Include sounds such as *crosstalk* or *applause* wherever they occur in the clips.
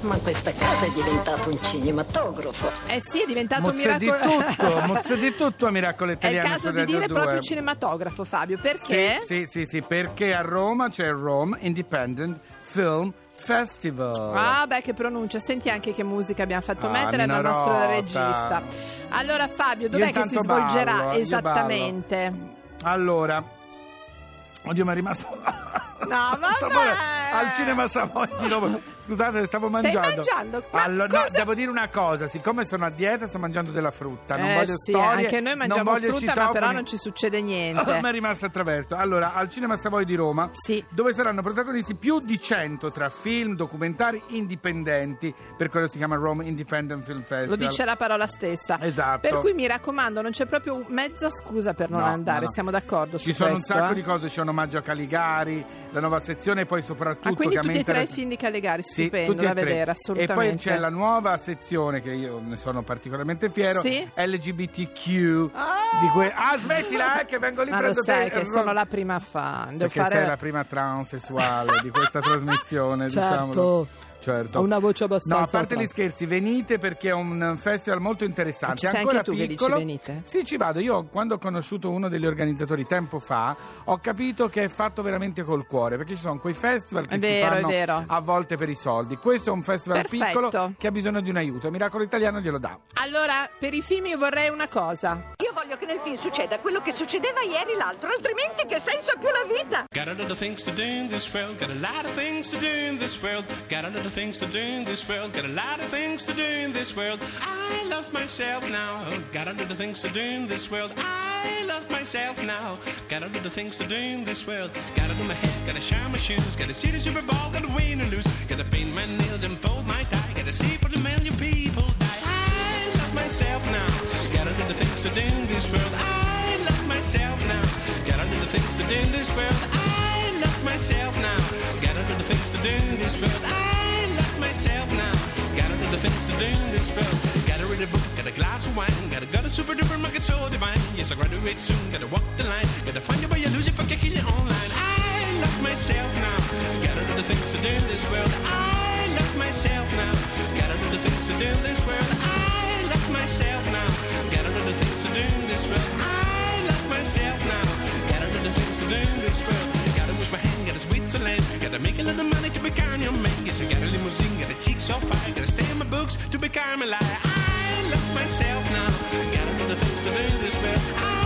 Ma questa casa è diventato un cinematografo. Eh sì, è diventato un Mozza di miracolo. tutto, mozza di tutto a Miracolo *laughs* È il Italiano caso di dire 2. proprio cinematografo, Fabio, perché? Sì, sì, sì, sì, perché a Roma c'è il Rome Independent Film Festival. Ah, beh, che pronuncia. Senti anche che musica abbiamo fatto Ah, mettere dal nostro Rota. regista. Allora, Fabio, dov'è che si svolgerà ballo, esattamente? Allora, oddio, mi è rimasto. *laughs* No, vabbè. Al cinema Savoy di Roma. Scusate, stavo Stai mangiando. mangiando? Ma Allora, no, cosa- devo dire una cosa: siccome sono a dieta, sto mangiando della frutta. Non Eh voglio sì, storie. anche noi non mangiamo voglio frutta, ma citofoni. però non ci succede niente. *laughs* mi è rimasto attraverso. Allora, al Cinema Savoy di Roma, Sì. dove saranno protagonisti più di 100 tra film, documentari indipendenti, per quello si chiama Rome Independent Film Festival. Lo dice la parola stessa. Esatto. Per cui mi raccomando, non c'è proprio mezza scusa per non No, andare, no, no. siamo d'accordo Ci su sono questo. un sacco eh? di cose, c'è un omaggio a Caligari, la nuova sezione e poi soprattutto Ah, quindi tutti e tre i film di Calegari, Sì, stupendo e da vedere, E assolutamente. poi c'è la nuova sezione che io ne sono particolarmente fiero, Sì? LGBTQ. Ah! Di que- ah, smettila, eh, che vengo lì *laughs* Ma lo prendo sai te. che sono la prima fan. Devo Perché fare... sei la prima transessuale di questa trasmissione, *laughs* Certo. diciamolo. Certo. Ho una voce abbastanza No, a parte gli scherzi, venite perché è un festival molto interessante. Ci sei Ancora anche tu che piccolo. dici venite? Sì, ci vado. Io quando ho conosciuto uno degli organizzatori tempo fa, ho capito che è fatto veramente col cuore, perché ci sono quei festival che si vero, è fanno vero. a volte per i soldi. Questo è un festival Perfetto. piccolo che ha bisogno di un aiuto. Miracolo Italiano glielo dà. Allora, per i film io vorrei una cosa. Io voglio che nel film succeda quello che succedeva ieri l'altro, altrimenti che senso ha più la vita? Got a lot of things to do in this world. Got a lot of things to do in this world. Got a lot of things to do in this world. Got a lot of things to do in this world. I lost myself now. Got a lot of things to do in this world. I lost myself now. Got a lot of things to do in this world. Gotta do my hair, gotta shine my shoes. Gotta see the Super Bowl, gotta win or lose. Gotta paint my nails and fold my tie. Gotta see for the million people die. Myself now. Got a lot of things to do in this world. I lost myself now. Got a lot of things to do in this world. I lost myself now. Got a lot of things to do in this world. I lost myself now. Got a lot of things to do in this world. Gotta read a book, got a glass of wine. Gotta go to super duper market so divine. Yes, I graduate soon. Gotta walk the line. Gotta find your way, you lose it, fuck, you kill it online. I Gotta make a of money to become your man. Yes, I got a limousine, got a cheek so fine. Gotta stay in my books to become a liar. I love myself now. Got a lot of things to do this world. I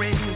gotta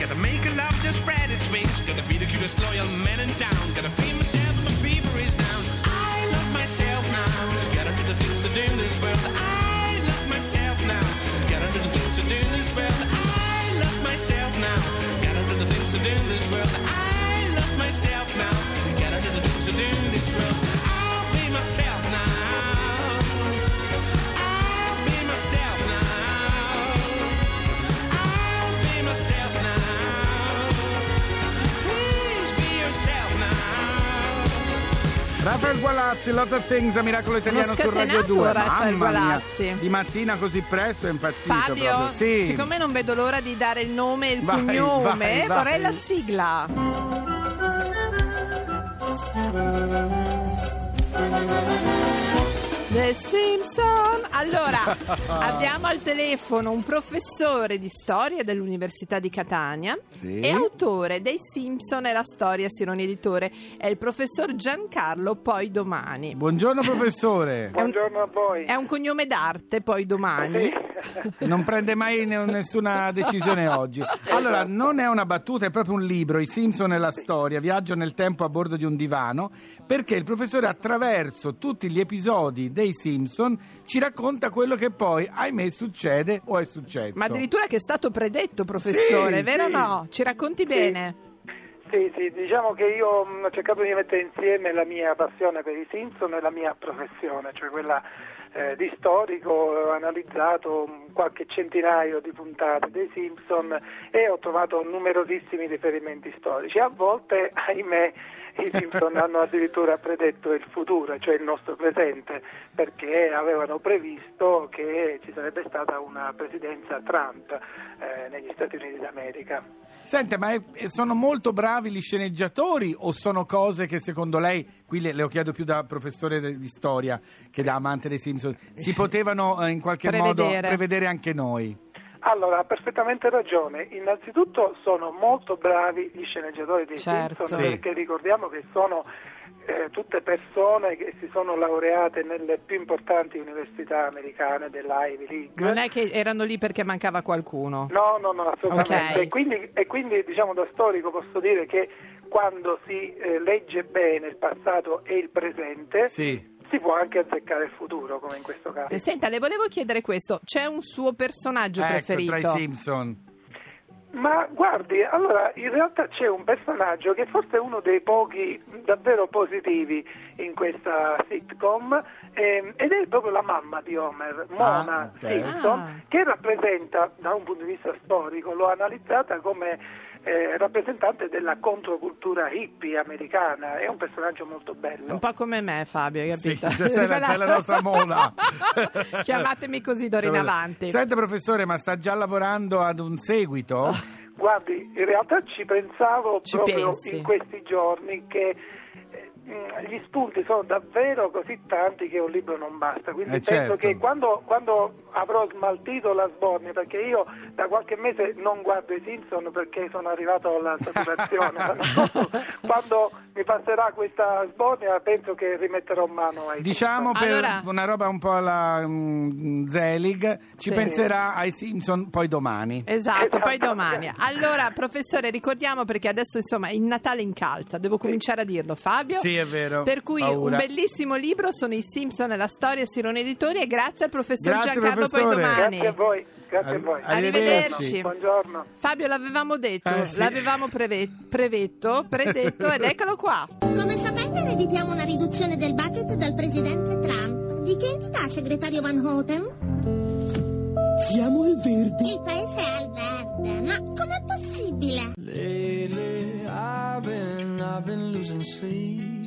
Rafael Gualazzi, Lot of Things a Miracolo Italiano su Radio scatenato 2. Rafael Mamma mia, Gualazzi. di mattina così presto è impazzito Fabio, proprio. Sì. siccome non vedo l'ora di dare il nome e il Vai, cognome, vai, vai. vorrei la sigla. The Simpson. Allora, *laughs* abbiamo al telefono un professore di storia dell'Università di Catania Sì. e autore dei Simpson e la storia, Sironi Editore, è il professor Giancarlo Poi Domani. Buongiorno professore. Buongiorno a voi. È un cognome d'arte, Poi Domani. *laughs* Non prende mai ne- nessuna decisione oggi. Allora, non è una battuta, è proprio un libro, I Simpson e la storia, viaggio nel tempo a bordo di un divano, perché il professore attraverso tutti gli episodi dei Simpson ci racconta quello che poi, ahimè, succede o è successo. Ma addirittura che è stato predetto, professore, Sì, vero o sì. no? Ci racconti bene? Sì, sì, diciamo che io mh, ho cercato di mettere insieme la mia passione per i Simpson e la mia professione, cioè quella eh, di storico, ho analizzato qualche centinaio di puntate dei Simpson e ho trovato numerosissimi riferimenti storici. A volte, ahimè, i Simpson hanno addirittura predetto il futuro, cioè il nostro presente, perché avevano previsto che ci sarebbe stata una presidenza Trump eh, negli Stati Uniti d'America. Senta, ma è- sono molto bravi gli sceneggiatori o sono cose che secondo lei, qui le, le ho chiedo più da professore di storia che da amante dei Simpson, si potevano eh, in qualche modo Prevedere. prevedere anche noi? Allora, ha perfettamente ragione. Innanzitutto sono molto bravi gli sceneggiatori dei Certo. Simpson Sì. perché ricordiamo che sono eh, tutte persone che si sono laureate nelle più importanti università americane della Ivy League. Non è che erano lì perché mancava qualcuno. No, no, no, assolutamente. Ok. E, quindi, e quindi, diciamo, da storico posso dire che quando si eh, legge bene il passato e il presente, Sì. Si può anche azzeccare il futuro, come in questo caso. Eh, Senta, le volevo chiedere questo. C'è un suo personaggio Ecco, preferito? tra i Simpson. Ma guardi, allora in realtà c'è un personaggio che forse è uno dei pochi davvero positivi in questa sitcom ehm, ed è proprio la mamma di Homer, Mona Ah, ok. Simpson, Ah. che rappresenta da un punto di vista storico, l'ho analizzata come eh, rappresentante della controcultura hippie americana, è un personaggio molto bello. Un po' come me, Fabio, hai Sì, capito? c'è, c'è la, c'è la nostra *laughs* Mona. Chiamatemi così d'ora in avanti. Senta professore, ma sta già lavorando ad un seguito? Guardi, in realtà ci pensavo Ci proprio pensi? in questi giorni che eh, gli spunti sono davvero così tanti che un libro non basta, quindi Eh, penso certo. che quando, quando avrò smaltito la sbornia, perché io da qualche mese non guardo i Simpson perché sono arrivato alla saturazione, *laughs* quando mi passerà questa sbornia penso che rimetterò mano ai Diciamo per Allora- una roba un po' alla mm, Zelig, ci Sì. penserà ai Simpson poi domani. Esatto, poi Esatto. domani. Allora, professore, ricordiamo perché adesso insomma il Natale incalza, devo cominciare a dirlo, Fabio. Sì, è vero. Per cui Paura. un bellissimo libro sono i Simpson e la storia Sirone Editori e grazie al professor Grazie, Giancarlo professore. Poi domani. Grazie a voi, grazie a voi. Arrivederci. Buongiorno. Fabio, l'avevamo detto, Eh, sì. l'avevamo preve- prevetto, predetto ed eccolo qua. Come sapete ereditiamo una riduzione del budget dal presidente Trump. Di che entità, segretario Van Houten? Siamo i Verdi. Il paese è al verde, ma com'è possibile? Lately, I've been, I've been losing sleep,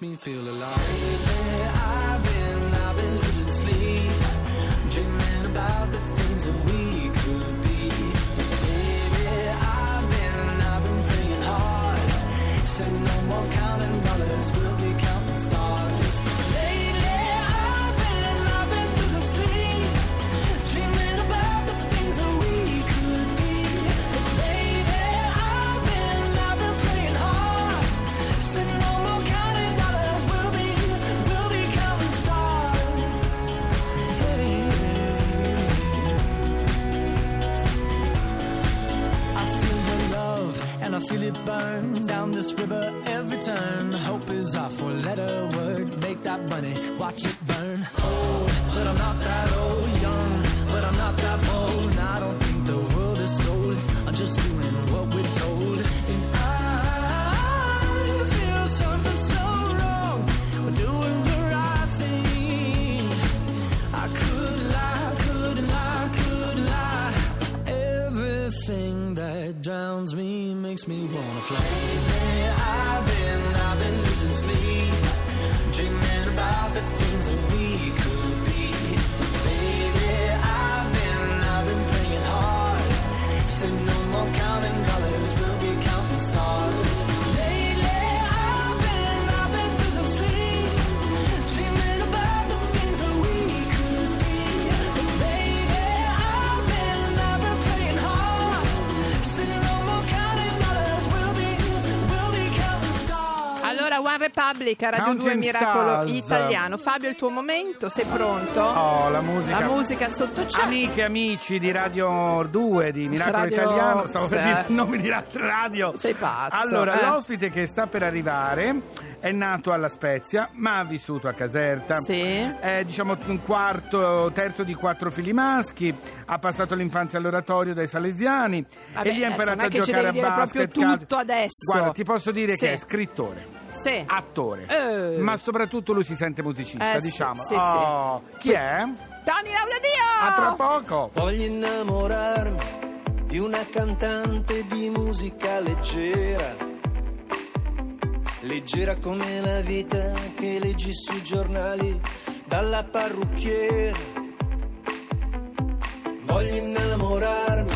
Me feel alive. I've been, I've been losing sleep, dreaming about the things that we could be. I've been, I've been praying hard. Said no more counting dollars, we'll be counting stars. This river every turn. Hope is our four letter word. Make that money, watch it burn. Old, but I'm not that old. Young, but I'm not that bold. And I don't think the world is sold. I'm just doing what we're told. Drowns me makes me wanna fly. Lately, I've been, I've been losing sleep, dreaming about the things that we could Allora, One Republic a Radio 2 Counting Miracolo Stars. Italiano. Fabio, il tuo momento, sei pronto? Oh, la musica. La musica sotto c'è. Amiche e amici di Radio 2 di Miracolo Radio- Italiano, stavo per dire il nome di radio. Sei pazzo, Allora, eh. l'ospite che sta per arrivare è nato alla Spezia, ma ha vissuto a Caserta. Sì. È diciamo un quarto, terzo di quattro figli maschi, ha passato l'infanzia all'oratorio dai salesiani Vabbè, e lì ha imparato a giocare a proprio basket. calcio. tutto adesso. Guarda, ti posso dire Sì. che è scrittore. Sì. Attore, Eh. ma soprattutto lui si sente musicista, Eh, sì, diciamo. sì, Oh, Chi è? Tony! A tra poco. Voglio innamorarmi di una cantante di musica leggera, leggera come la vita che leggi sui giornali dalla parrucchiera. Voglio innamorarmi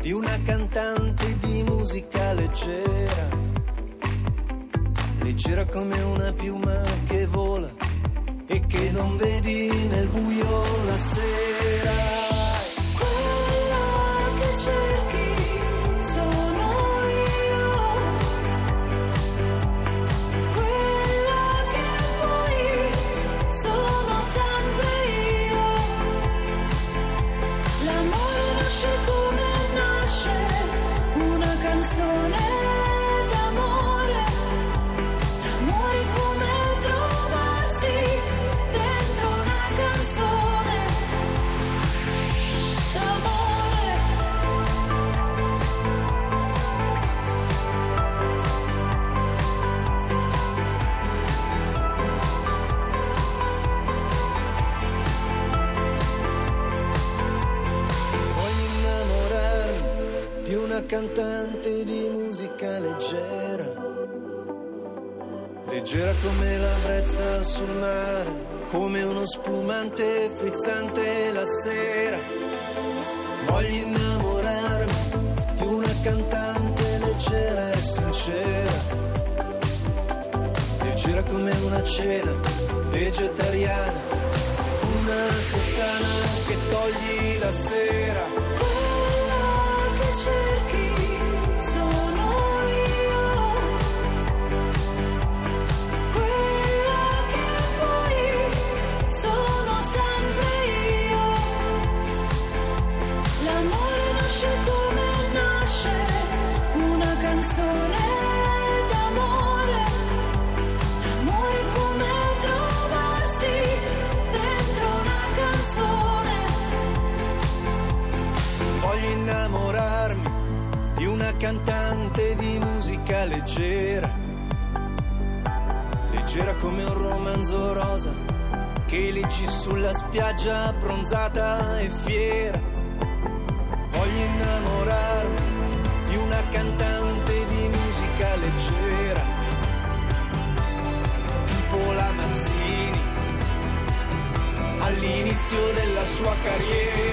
di una cantante di musica leggera, leggera come una piuma che vola e che non vedi nel buio la sera. Cantante di musica leggera, leggera come la brezza sul mare, come uno spumante frizzante la sera. Voglio innamorarmi di una cantante leggera e sincera, leggera come una cena vegetariana, una sottana che togli la sera. Innamorarmi di una cantante di musica leggera, leggera come un romanzo rosa che leggi sulla spiaggia bronzata e fiera. Voglio innamorarmi di una cantante di musica leggera, tipo la Mazzini, all'inizio della sua carriera.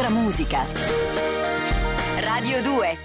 Un'altra musica. Radio 2